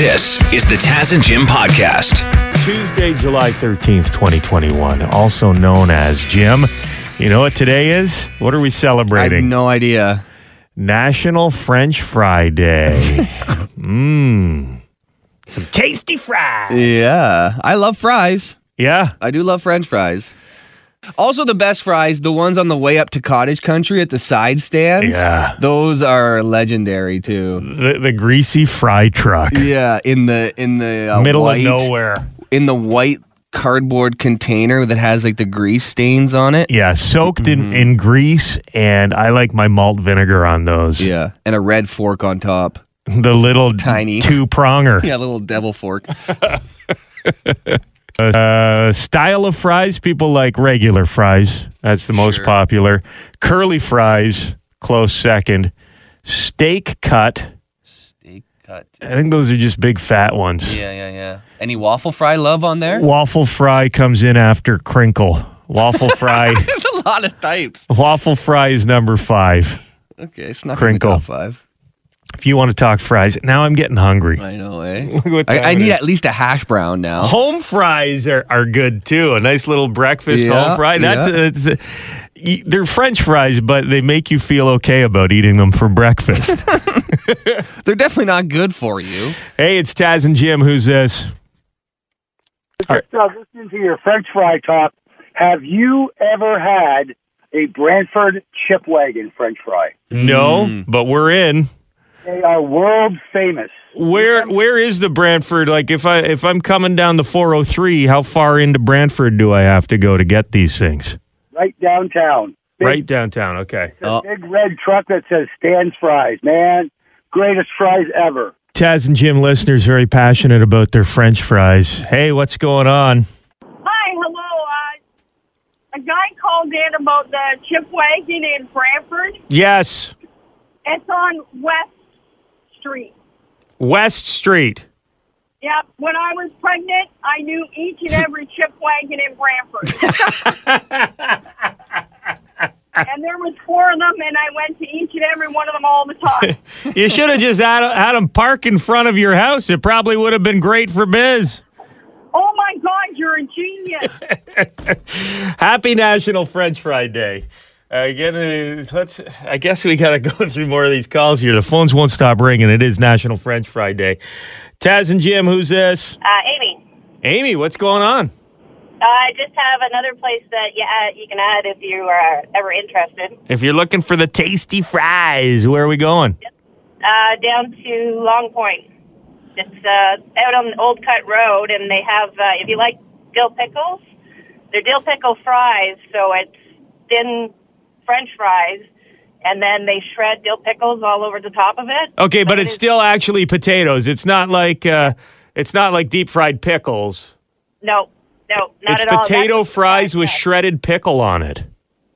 This is the Taz and Jim podcast. Tuesday, July 13th, 2021, also known as Jim. You know what today is? What are we I have celebrating? no idea. National French Fry Day. Mmm. Some tasty fries. Yeah, I love fries. Yeah. I do love French fries. Also, the best fries, the ones on the way up to cottage country at the side stands. Yeah. those are legendary too. The, the greasy fry truck. Yeah, in the in the uh, Middle white, of nowhere. in the white cardboard container that has like the grease stains on it. Yeah, soaked in, in grease, and I like my malt vinegar on those. Yeah, and a red fork on top. The little Tiny. two pronger. Yeah, little devil fork. Uh, style of fries, people like regular fries. That's the most Sure. popular. Curly fries, close second. Steak cut. Steak cut. I think those are just big fat ones. Yeah, yeah, yeah. Any waffle fry love on there? Waffle fry comes in after crinkle. Waffle fry. There's a lot of types. waffle fry is number five. Okay, snuck Crinkle. top five. If you want to talk fries, now I'm getting hungry. I know, eh? what time I, I it need is. at least a hash brown now. Home fries are, are good too. A nice little breakfast Yeah, home fry. That's yeah. it's a- y- they're French fries, but they make you feel okay about eating them for breakfast. They're definitely not good for you. hey, it's Taz and Jim. Who's this? Just uh, listening to your French fry talk, have you ever had a Brantford chip wagon French fry? No, but we're in. They are world famous. Where where is the Brantford? Like if I if I'm coming down the 403, how far into Brantford do I have to go to get these things? Right downtown. Big, Right downtown. Okay. Oh. big red truck that says Stan's Fries. Man, greatest fries ever. Taz and Jim listeners very passionate about their French fries. Hey, what's going on? Hi, hello. Uh, a guy called in about the chip wagon in Brantford. Yes, It's on West Street. West Street. Yep. When I was pregnant, I knew each and every chip wagon in Brantford. and there was four of them, and I went to each and every one of them all the time. You should have just had, had them park in front of your house. It probably would have been great for biz. oh my God, you're a genius! Happy National French Fry Day. Uh, again, uh, let's. I guess we got to go through more of these calls here. The phones won't stop ringing. It is National French Fry Day. Taz and Jim, who's this? Uh, Amy, Amy, what's going on? I just have another place that you, uh, you can add if you are ever interested. If you're looking for the tasty fries, where are we going? Uh, down to Long Point. It's uh, out on Old Cut Road, and they have, uh, if you like dill pickles, they're dill pickle fries, so it's thin French fries, and then they shred dill pickles all over the top of it. Okay, So but it's still actually potatoes. It's not like uh, it's not like deep fried pickles. No, no, not it's at all. potato fries with shredded pickle on it.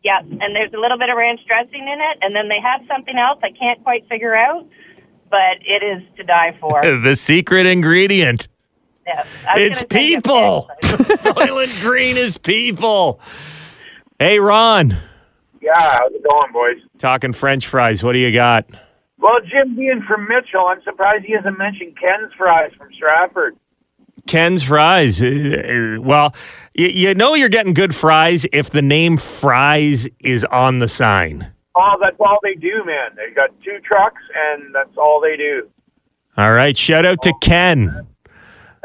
Yeah, and there's a little bit of ranch dressing in it, and then they have something else I can't quite figure out, but it is to die for. the secret ingredient. Yes. It's gonna send you a people. Soylent Green is people. Hey, Ron. Yeah, how's it going, boys? Talking French fries. What do you got? Well, Jim being from Mitchell, I'm surprised he hasn't mentioned Ken's Fries from Stratford. Ken's Fries. Uh, uh, Well, you, you know you're getting good fries if the name Fries is on the sign. Oh, that's all they do, man. They got two trucks, and that's all they do. All right. Shout out to Ken.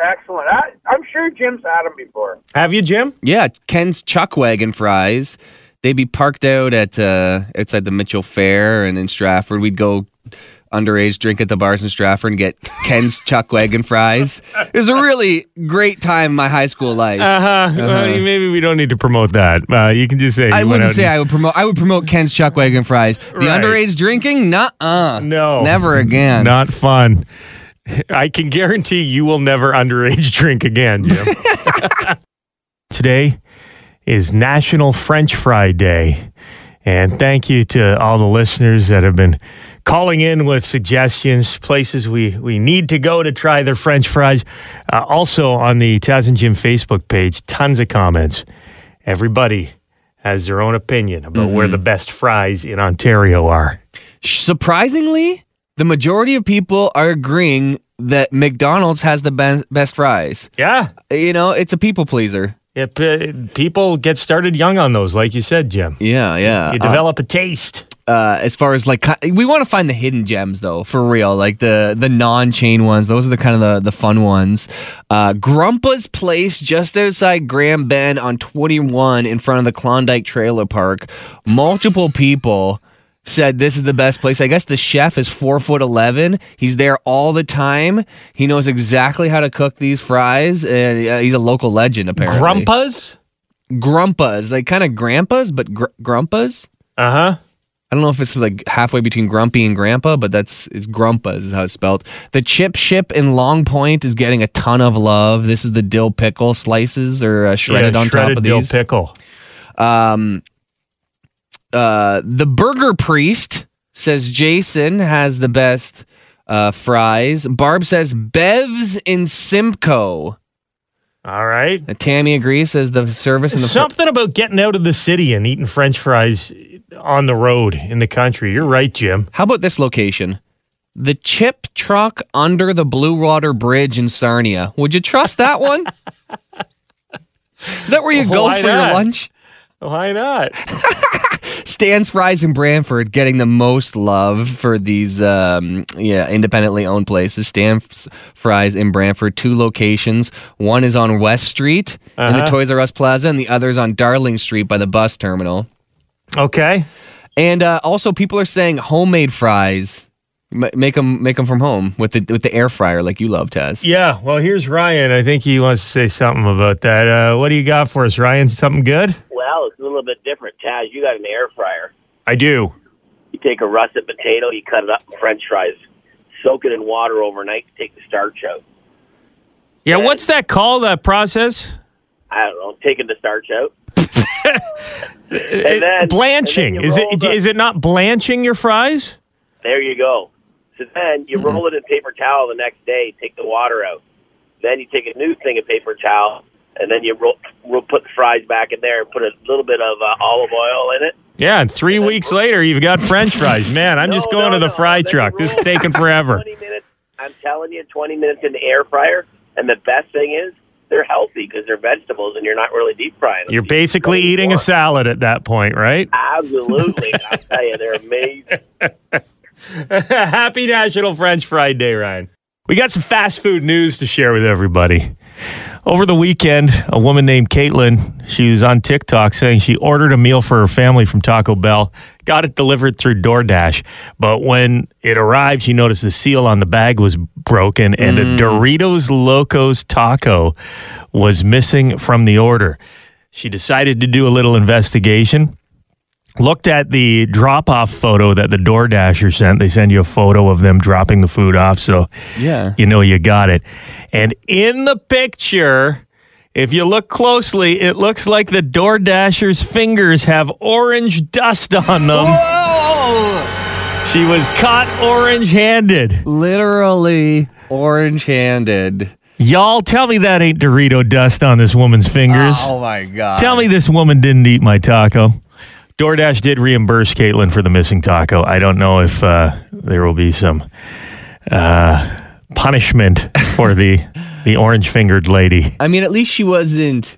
Excellent. I, I'm sure Jim's had them before. Have you, Jim? Yeah, Ken's Chuck Wagon fries. They'd be parked out at uh, outside the Mitchell Fair and in Stratford. We'd go underage drink at the bars in Stratford and get Ken's Chuck Wagon fries. It was a really great time in my high school life. Uh huh. Well, maybe we don't need to promote that. Uh, you can just say I wouldn't say and- I would promote. I would promote Ken's Chuck Wagon fries. The Right. underage drinking, nuh uh, No. never again. Not fun. I can guarantee you will never underage drink again, Jim. Today is National French Fry Day. And thank you to all the listeners that have been calling in with suggestions, places we, we need to go to try their French fries. Uh, also on the Taz and Jim Facebook page, tons of comments. Everybody has their own opinion about where the best fries in Ontario are. Surprisingly, the majority of people are agreeing that McDonald's has the best, best fries. Yeah. You know, it's a people pleaser. Yeah, p- people get started young on those, like you said, Jim. Yeah, yeah. You Uh, develop a taste. uh, as far as like we want to find the hidden gems though for real like the the non-chain ones those are the kind of the, the fun ones uh, grumpa's place just outside grand bend on 21 in front of the klondike trailer park multiple people said this is the best place i guess the chef is four foot 11 he's there all the time he knows exactly how to cook these fries and uh, he's a local legend apparently Grumpas? grumpas like kind of grandpas but gr- grumpas Uh huh. I don't know if it's like halfway between Grumpy and Grandpa, but that's it's Grumpas is how it's spelled. The chip ship in Long Point is getting a ton of love. This is the dill pickle slices or uh, shredded yeah, on shredded top of dill these. pickle. Um, uh, the Burger Priest says Jason has the best uh, fries. Barb says Bev's in Simcoe. All right. Uh, Tammy agrees. Says the service in the fr- Something about getting out of the city and eating French fries on the road in the country. You're right, Jim. How about this location? The chip truck under the Blue Water Bridge in Sarnia. Would you trust that one? Is that where you go Why for your lunch? Why not? Stan's Fries in Brantford getting the most love for these um, yeah independently owned places. Stan's Fries in Brantford, two locations. One is on West Street in the Uh-huh. Toys R Us Plaza, and the other is on Darling Street by the bus terminal. Okay. And uh, also, people are saying homemade fries. M- make them make them from home with the with the air fryer like you love, Taz. Yeah. Well, here's Ryan. I think he wants to say something about that. Uh, what do you got for us, Ryan? Something good? Well, it's a little bit different. Taz, you got an air fryer. I do. You take a russet potato, you cut it up in French fries, soak it in water overnight to take the starch out. Yeah. What's that called? That process? I don't know, taking the starch out. It- then- blanching. and then is it? the- Is it not blanching your fries? There you go. So then you hmm. roll it in paper towel the next day, take the water out. Then you take a new thing of paper towel, and then you roll, roll put the fries back in there and put a little bit of uh, olive oil in it. Yeah. And three weeks later, you've got French fries. Man, I'm No, just going no, to the no. fry truck. This is taking forever. 20 minutes. I'm telling you, 20 minutes in the air fryer. And the best thing is they're healthy because they're vegetables and you're not really deep frying them. You're basically eating a salad at that point, right? Absolutely. I'll tell you, they're amazing. Happy National French Fry Day, Ryan. We got some fast food news to share with everybody. Over the weekend, a woman named Caitlin, she was on TikTok saying she ordered a meal for her family from Taco Bell, got it delivered through DoorDash. But when it arrived, she noticed the seal on the bag was broken and a mm. Doritos Locos taco was missing from the order. She decided to do a little investigation looked at the drop off photo that the DoorDasher sent. They send you a photo of them dropping the food off, so Yeah. you know you got it. And in the picture, if you look closely, it looks like the DoorDasher's fingers have orange dust on them. Whoa! She was caught orange handed. Literally orange handed. Y'all tell me that ain't Dorito dust on this woman's fingers. Oh my god. Tell me this woman didn't eat my taco. DoorDash did reimburse Caitlin for the missing taco. I don't know if uh, there will be some uh, punishment for the the orange fingered lady. I mean, at least she wasn't,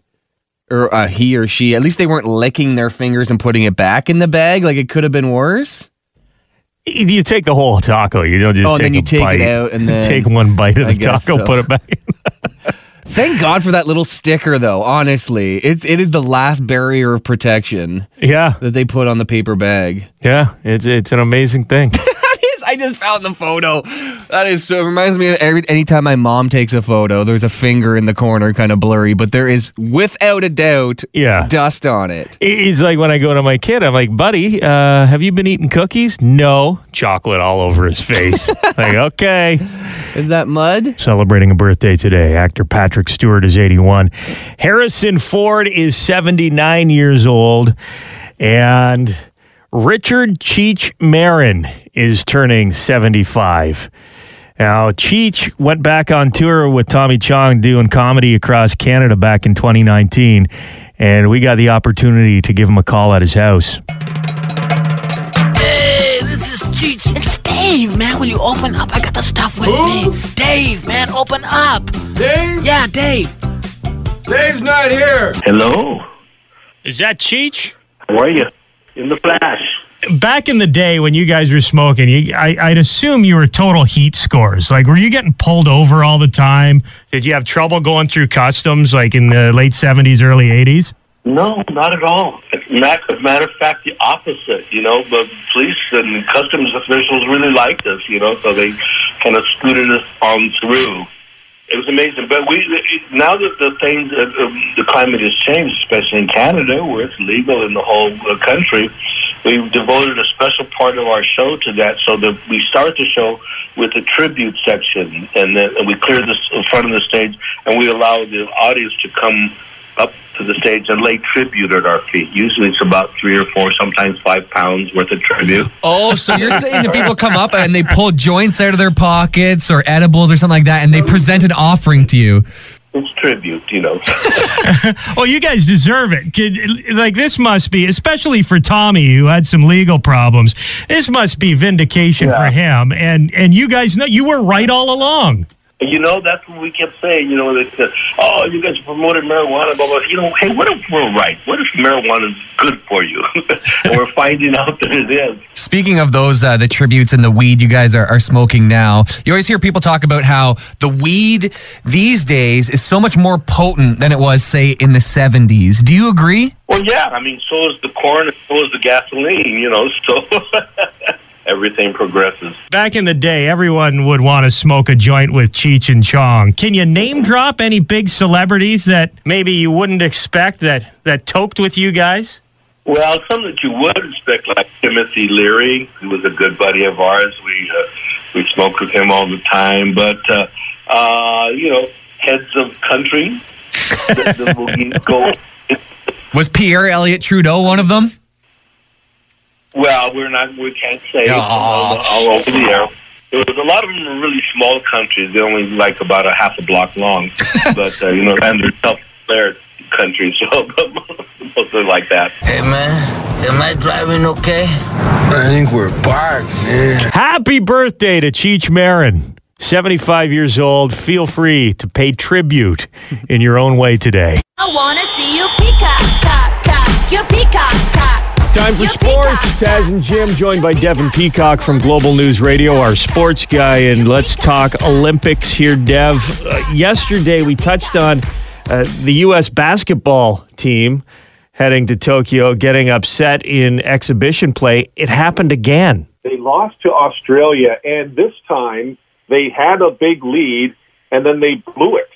or uh, he or she. At least they weren't licking their fingers and putting it back in the bag. Like it could have been worse. You take the whole taco. You don't just Oh, and take then you take it out and then- take one bite of I the taco, so. put it back. Thank God for that little sticker, though. Honestly, it it is the last barrier of protection yeah, that they put on the paper bag. yeah. It's it's an amazing thing. That is, I just found the photo. That is so. It reminds me of every anytime my mom takes a photo. There's a finger in the corner, kind of blurry, but there is without a doubt Yeah. dust on it. It's like when I go to my kid, I'm like, buddy, uh, have you been eating cookies? No. Chocolate all over his face. like, okay. Is that mud? Celebrating a birthday today. Actor Patrick Stewart is 81. Harrison Ford is 79 years old. And Richard Cheech Marin is turning 75. Now, Cheech went back on tour with Tommy Chong doing comedy across Canada back in 2019. And we got the opportunity to give him a call at his house. Hey, this is Cheech. It's Dave, man. Will you open up? I got the stuff with Who? me. Dave, man, open up. Dave? Yeah, Dave. Dave's not here. Hello. Is that Cheech? How are you? In the flash. Back in the day when you guys were smoking, you, I, I'd assume you were total heat scores. Like, were you getting pulled over all the time? Did you have trouble going through customs, like in the late seventies, early eighties? No, not at all. Not, as a matter of fact, the opposite. You know, but police and customs officials really liked us. You know, so they kind of scooted us on through. It was amazing. But we now that the things, uh, uh, the climate has changed, especially in Canada, where it's legal in the whole uh, country. We've devoted a special part of our show to that, so that we start the show with a tribute section, and then and we clear the front of the stage, and we allow the audience to come up to the stage and lay tribute at our feet. Usually, it's about three or four, sometimes five pounds worth of tribute. Oh, so you're saying that people come up and they pull joints out of their pockets or edibles or something like that, and they present an offering to you. It's tribute, you know. Well, you guys deserve it. Like this must be, especially for Tommy, who had some legal problems. This must be vindication Yeah. for him. And and you guys know you were right all along. You know, that's what we kept saying. You know, that, that oh, you guys promoted marijuana, blah blah. You know, hey, what if we're right? What if marijuana is good for you? and we're finding out that it is. Speaking of those, uh, the tributes and the weed you guys are, are smoking now, you always hear people talk about how the weed these days is so much more potent than it was, say, in the 70s. Do you agree? Well, yeah. I mean, so is the corn, so is the gasoline. You know, so everything progresses. Back in the day, everyone would want to smoke a joint with Cheech and Chong. Can you name drop any big celebrities that maybe you wouldn't expect that that toked with you guys? Well, some that you would expect, like Timothy Leary, who was a good buddy of ours. We uh, we smoked with him all the time. But uh, uh, you know, heads of country that, that go. Was Pierre Elliott Trudeau one of them? Well, we're not. We can't say Aw. all, all over the air. There was a lot of them are really small countries. They're only like about a half a block long, but uh, you know, and they're self-declared countries, so most are like that. Hey, man, am I driving okay? I think we're parked, man. Happy birthday to Cheech Marin. 75 years old. Feel free to pay tribute in your own way today. I wanna see you peacock, cock, cock, your peacock, cock. Time for Your sports. peacock, Taz and Jim joined by Devin Peacock from Global News Radio, our sports guy. And let's talk Olympics here, Dev. Uh, yesterday, we touched on uh, the U.S. basketball team heading to Tokyo getting upset in exhibition play. It happened again. They lost to Australia, and this time they had a big lead, and then they blew it.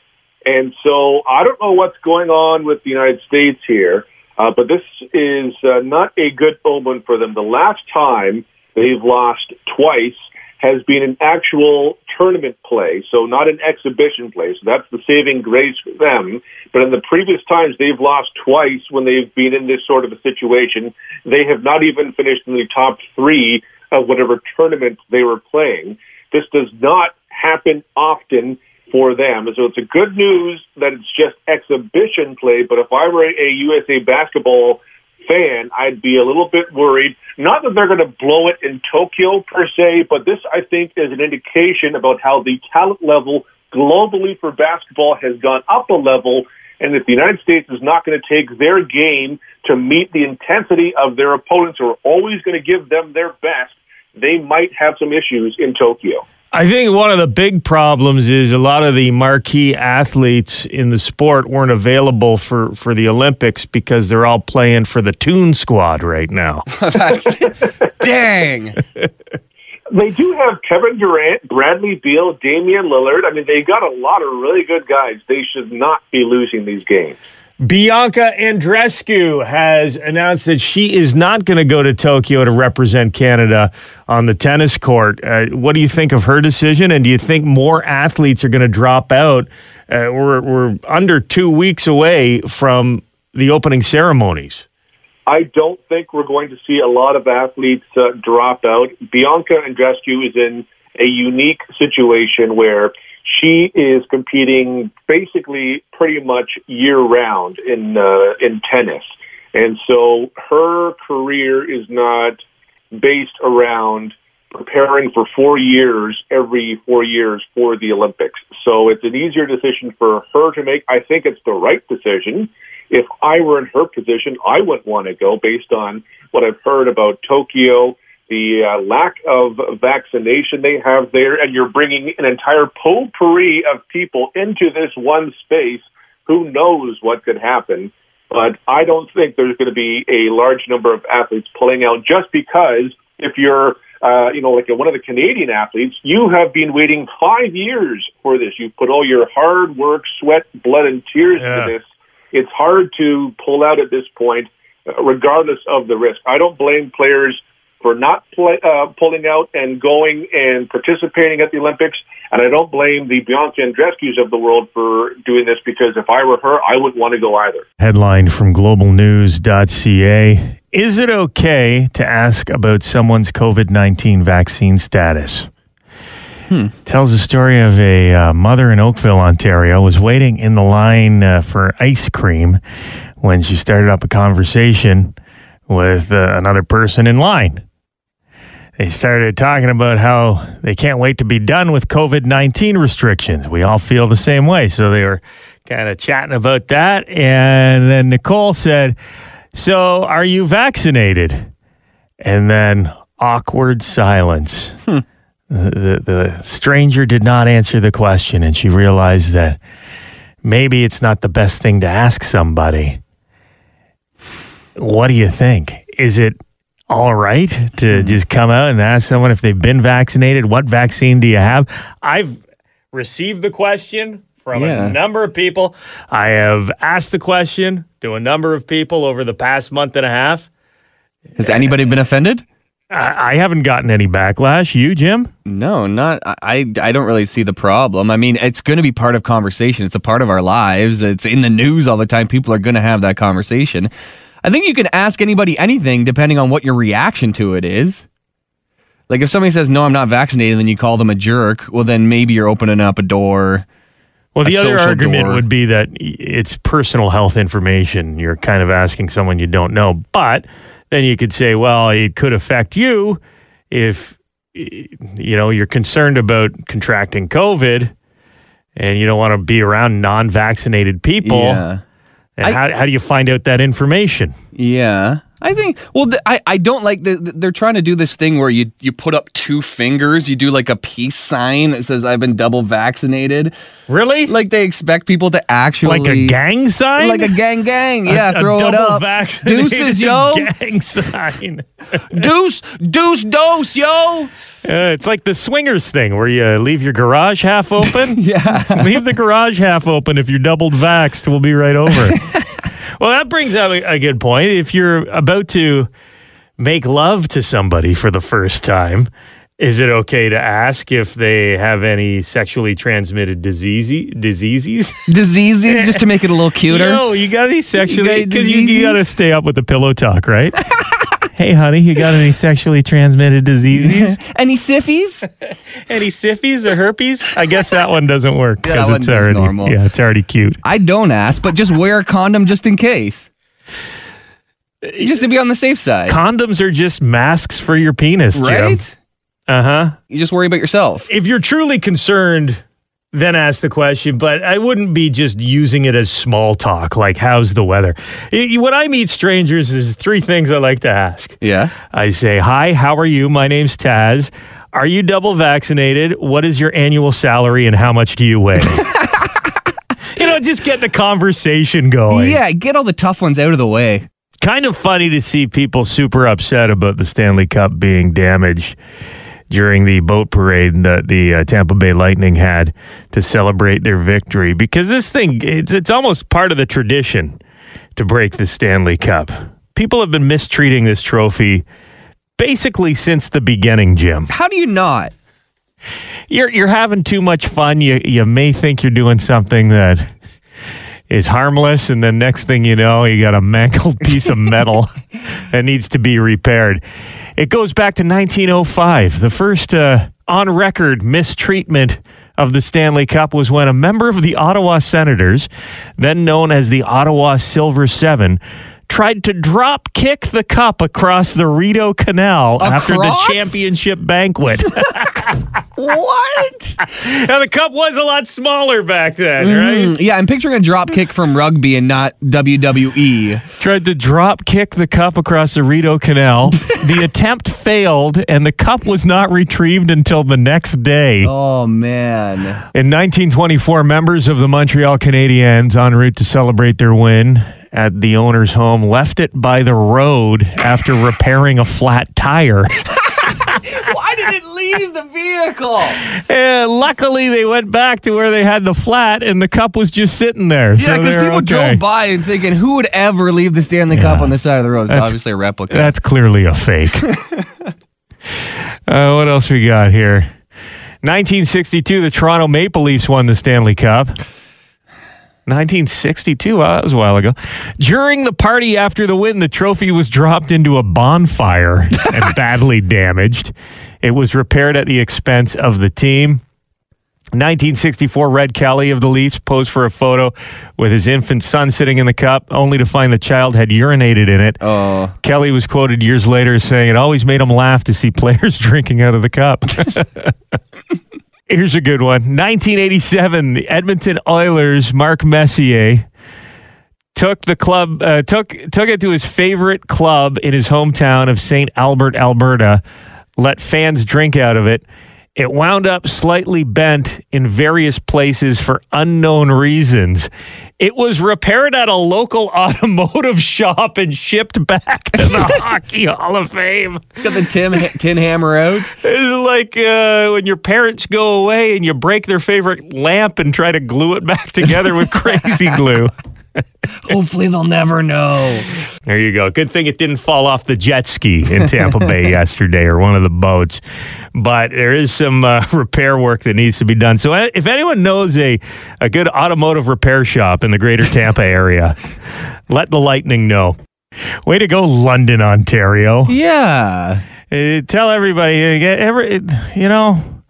And so I don't know what's going on with the United States here, uh, but this is uh, not a good omen for them. The last time they've lost twice has been an actual tournament play, so not an exhibition play. So that's the saving grace for them. But in the previous times they've lost twice when they've been in this sort of a situation, they have not even finished in the top three of whatever tournament they were playing. This does not happen often for them. So it's a good news that it's just exhibition play. But if I were a USA basketball fan, I'd be a little bit worried. Not that they're going to blow it in Tokyo per se, but this I think is an indication about how the talent level globally for basketball has gone up a level. And if the United States is not going to take their game to meet the intensity of their opponents who are always going to give them their best, they might have some issues in Tokyo. I think one of the big problems is a lot of the marquee athletes in the sport weren't available for, for the Olympics because they're all playing for the Toon Squad right now. Dang. They do have Kevin Durant, Bradley Beal, Damian Lillard. I mean, they got a lot of really good guys. They should not be losing these games. Bianca Andreescu has announced that she is not going to go to Tokyo to represent Canada on the tennis court. Uh, what do you think of her decision? And do you think more athletes are going to drop out? Uh, we're, we're under two weeks away from the opening ceremonies. I don't think we're going to see a lot of athletes uh, drop out. Bianca Andreescu is in a unique situation where she is competing basically pretty much year round in uh, in tennis, and so her career is not based around preparing for four years, every four years for the Olympics. So it's an easier decision for her to make. I think it's the right decision. If I were in her position, I wouldn't want to go based on what I've heard about Tokyo, the uh, lack of vaccination they have there, and you're bringing an entire potpourri of people into this one space. Who knows what could happen? But I don't think there's going to be a large number of athletes pulling out just because if you're, uh, you know, like one of the Canadian athletes, you have been waiting five years for this. You've put all your hard work, sweat, blood, and tears Yeah. into this. It's hard to pull out at this point, uh, regardless of the risk. I don't blame players for not play, uh, pulling out and going and participating at the Olympics. And I don't blame the Bianca Andreescu's of the world for doing this because if I were her, I wouldn't want to go either. Headline from globalnews.ca Is it okay to ask about someone's COVID 19 vaccine status? Tells the story of a uh, mother in Oakville, Ontario, was waiting in the line uh, for ice cream when she started up a conversation with uh, another person in line. They started talking about how they can't wait to be done with COVID 19 restrictions. We all feel the same way. So they were kind of chatting about that. And then Nicole said, So are you vaccinated? And then awkward silence. Hmm. The, the, the stranger did not answer the question, and she realized that maybe it's not the best thing to ask somebody. What do you think? Is it all right to mm-hmm. just come out and ask someone if they've been vaccinated? What vaccine do you have? I've received the question from Yeah. a number of people. I have asked the question to a number of people over the past month and a half. Has anybody been offended? I, I haven't gotten any backlash. You, Jim? No, not I. I I don't really see the problem. I mean, it's going to be part of conversation. It's a part of our lives. It's in the news all the time. People are going to have that conversation. I think you can ask anybody anything depending on what your reaction to it is. Like if somebody says no, I'm not vaccinated, and then you call them a jerk. Well, then maybe you're opening up a door. Well, the other argument door. would be that it's personal health information. You're kind of asking someone you don't know. But then you could say, well, it could affect you if you know you're concerned about contracting COVID and you don't want to be around non-vaccinated people. Yeah. And I- how, how do you find out that information? Yeah. I think well th- I, I don't like the, the- they're trying to do this thing where you you put up two fingers, you do like a peace sign that says I've been double vaccinated. Really? Like they expect people to actually Like a gang sign? Like a gang gang. Yeah, A- a throw it up. Deuces, yo. gang sign. Deuce, deuce, dose, yo. Uh, it's like the swingers thing where you leave your garage half open. yeah. leave the garage half open. If you're doubled vaxxed, we'll be right over. Well, that brings up a, a good point. If you're about to make love to somebody for the first time, is it okay to ask if they have any sexually transmitted disease, diseases? Diseases just to make it a little cuter. Yo, you got any sexually? Because you, you got to stay up with the pillow talk, right? hey, honey, you got any sexually transmitted diseases? Any siffies? any siffies or herpes? I guess that one doesn't work because one's it's already normal. yeah, it's already cute. I don't ask, but just wear a condom just in case. Just to be on the safe side. Condoms are just masks for your penis, Jim. Right? Uh huh. You just worry about yourself. If you're truly concerned, then ask the question. But I wouldn't be just using it as small talk, like "How's the weather?" I- When I meet strangers, there's three things I like to ask. Yeah. I say, "Hi, how are you? My name's Taz. Are you double vaccinated? What is your annual salary, and how much do you weigh?" you know, just get the conversation going. Yeah, get all the tough ones out of the way. kind of funny to see people super upset about the Stanley Cup being damaged during the boat parade that the uh, Tampa Bay Lightning had to celebrate their victory because this thing it's it's almost part of the tradition to break the Stanley Cup. People have been mistreating this trophy basically since the beginning, Jim. How do you not? You're you're having too much fun. You you may think you're doing something that is harmless, and then next thing you know, you got a mangled piece of metal that needs to be repaired. It goes back to 1905. The first uh, on record mistreatment of the Stanley Cup was when a member of the Ottawa Senators, then known as the Ottawa Silver Seven, tried to drop kick the cup across the Rideau Canal after the championship banquet. what? now, the cup was a lot smaller back then, Mm, right? Yeah, I'm picturing a drop kick from rugby and not. WWE. Tried to drop kick the cup across the Rideau Canal. the attempt failed, and the cup was not retrieved until the next day. Oh man. In 1924, members of the Montreal Canadiens, en route to celebrate their win at the owner's home, left it by the road after repairing a flat tire. Why did it leave the vehicle? And luckily, they went back to where they had the flat, and the cup was just sitting there. Yeah, because they're people okay. drove by and thinking, who would ever leave the Stanley Cup on the side of the road? It's That's- obviously a replica. That's clearly a fake. uh, what else we got here? 1962, the Toronto Maple Leafs won the Stanley Cup. 1962, wow, that was a while ago. During the party after the win, the trophy was dropped into a bonfire and badly damaged. It was repaired at the expense of the team. 1964, Red Kelly of the Leafs posed for a photo with his infant son sitting in the cup, only to find the child had urinated in it. Oh. Kelly was quoted years later saying it always made him laugh to see players drinking out of the cup. Here's a good one. 1987, the Edmonton Oilers, Mark Messier took the club uh, took took it to his favorite club in his hometown of St. Albert, Alberta. Let fans drink out of it. It wound up slightly bent in various places for unknown reasons. It was repaired at a local automotive shop and shipped back to the Hockey Hall of Fame. It's got the tin, tin hammer out. It's like uh, when your parents go away and you break their favorite lamp and try to glue it back together with crazy glue. Hopefully they'll never know. There you go. Good thing it didn't fall off the jet ski in Tampa Bay yesterday or one of the boats. But there is some uh, repair work that needs to be done. So uh, if anyone knows a, a good automotive repair shop in the greater Tampa area, let the lightning know. Way to go, London, Ontario. Yeah. Uh, tell everybody, uh, get every, you know,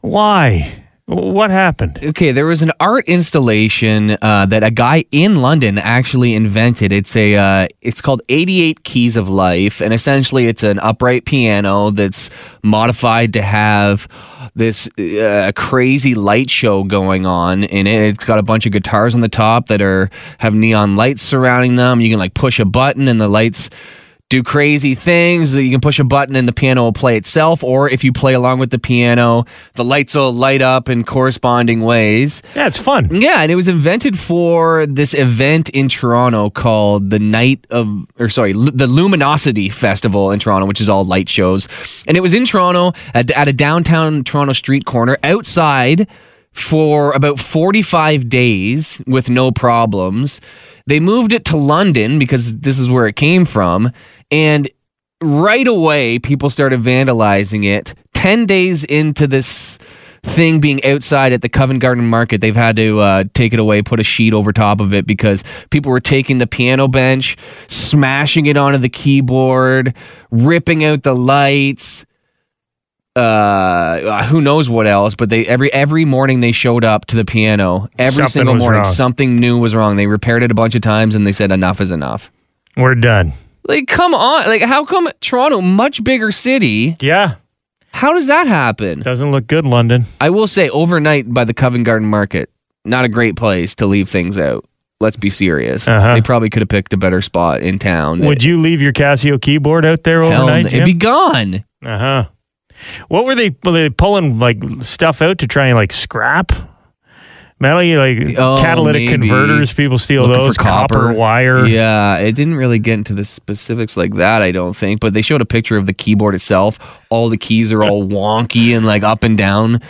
why? What happened? Okay, there was an art installation uh, that a guy in London actually invented. It's a uh, it's called 88 Keys of Life, and essentially it's an upright piano that's modified to have this uh, crazy light show going on in it. It's got a bunch of guitars on the top that are have neon lights surrounding them. You can like push a button and the lights do crazy things. You can push a button and the piano will play itself, or if you play along with the piano, the lights will light up in corresponding ways. Yeah, it's fun. Yeah, and it was invented for this event in Toronto called the Night of, or sorry, Lu- the Luminosity Festival in Toronto, which is all light shows. And it was in Toronto at, at a downtown Toronto street corner outside for about 45 days with no problems. They moved it to London because this is where it came from. And right away, people started vandalizing it. 10 days into this thing being outside at the Covent Garden Market, they've had to uh, take it away, put a sheet over top of it because people were taking the piano bench, smashing it onto the keyboard, ripping out the lights. Uh, who knows what else? But they every every morning they showed up to the piano. Every Something single morning, wrong. something new was wrong. They repaired it a bunch of times, and they said enough is enough. We're done. Like, come on! Like, how come Toronto, much bigger city? Yeah. How does that happen? Doesn't look good, London. I will say, overnight by the Covent Garden Market, not a great place to leave things out. Let's be serious. Uh-huh. They probably could have picked a better spot in town. Would you leave your Casio keyboard out there Hell, overnight? it'd be gone. Uh huh. What were they? Were they pulling like stuff out to try and like scrap metal? You like Oh, catalytic maybe. converters? People steal Looking those. for copper. wire. Yeah, it didn't really get into the specifics like that, I don't think. But they showed a picture of the keyboard itself. All the keys are all wonky and like up and down,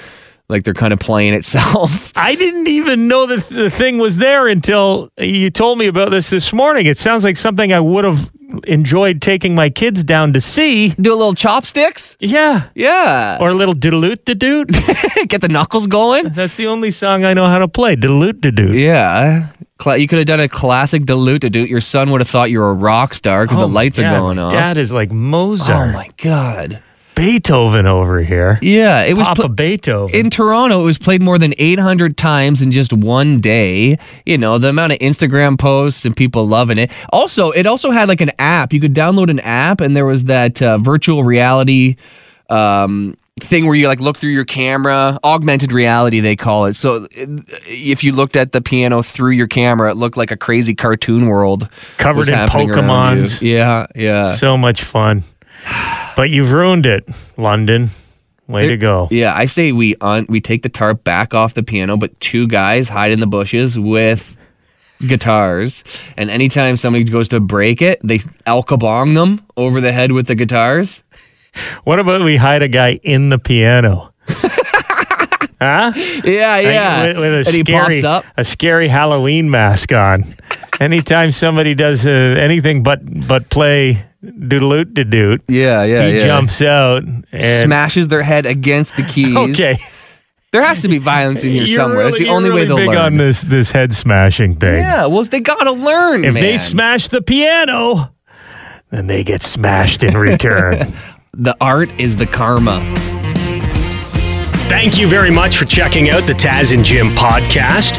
like they're kind of playing itself. I didn't even know that the thing was there until you told me about this this morning. It sounds like something I would have enjoyed taking my kids down to see. Do a little chopsticks? Yeah. Yeah. Or a little diddaloot to doot. Get the knuckles going. That's the only song I know how to play. Diddaloot to doot. Yeah. Cla- You could have done a classic dilute to do. Your son would have thought you were a rock star because the oh, lights are going off. Dad is like Mozart. Oh my god. Beethoven over here. Yeah, it was Papa pla- Beethoven. in Toronto. It was played more than 800 times in just one day. You know the amount of Instagram posts and people loving it. Also, it also had like an app. You could download an app, and there was that uh, virtual reality um, thing where you like look through your camera, augmented reality they call it. So uh, if you looked at the piano through your camera, it looked like a crazy cartoon world Covered in happening around you. Pokemons. Yeah, yeah. So much fun. But you've ruined it, London. Way to go. Yeah, I say we un- we take the tarp back off the piano, but two guys hide in the bushes with guitars, and anytime somebody goes to break it, they alkabong them over the head with the guitars. What about we hide a guy in the piano? huh? Yeah, yeah. Like, with, with a and he scary, pops up. a scary Halloween mask on. Anytime somebody does uh, anything but but play doodaloot de doot, Yeah, yeah, he yeah. jumps out and smashes their head against the keys. Okay, There has to be violence in here You're somewhere. That's really- the only you're way really they'll big learn. on this this head smashing thing. Yeah, well, they gotta learn. if they smash the piano, then they get smashed in return. the art is the karma. Thank you very much for checking out the Taz and Jim podcast.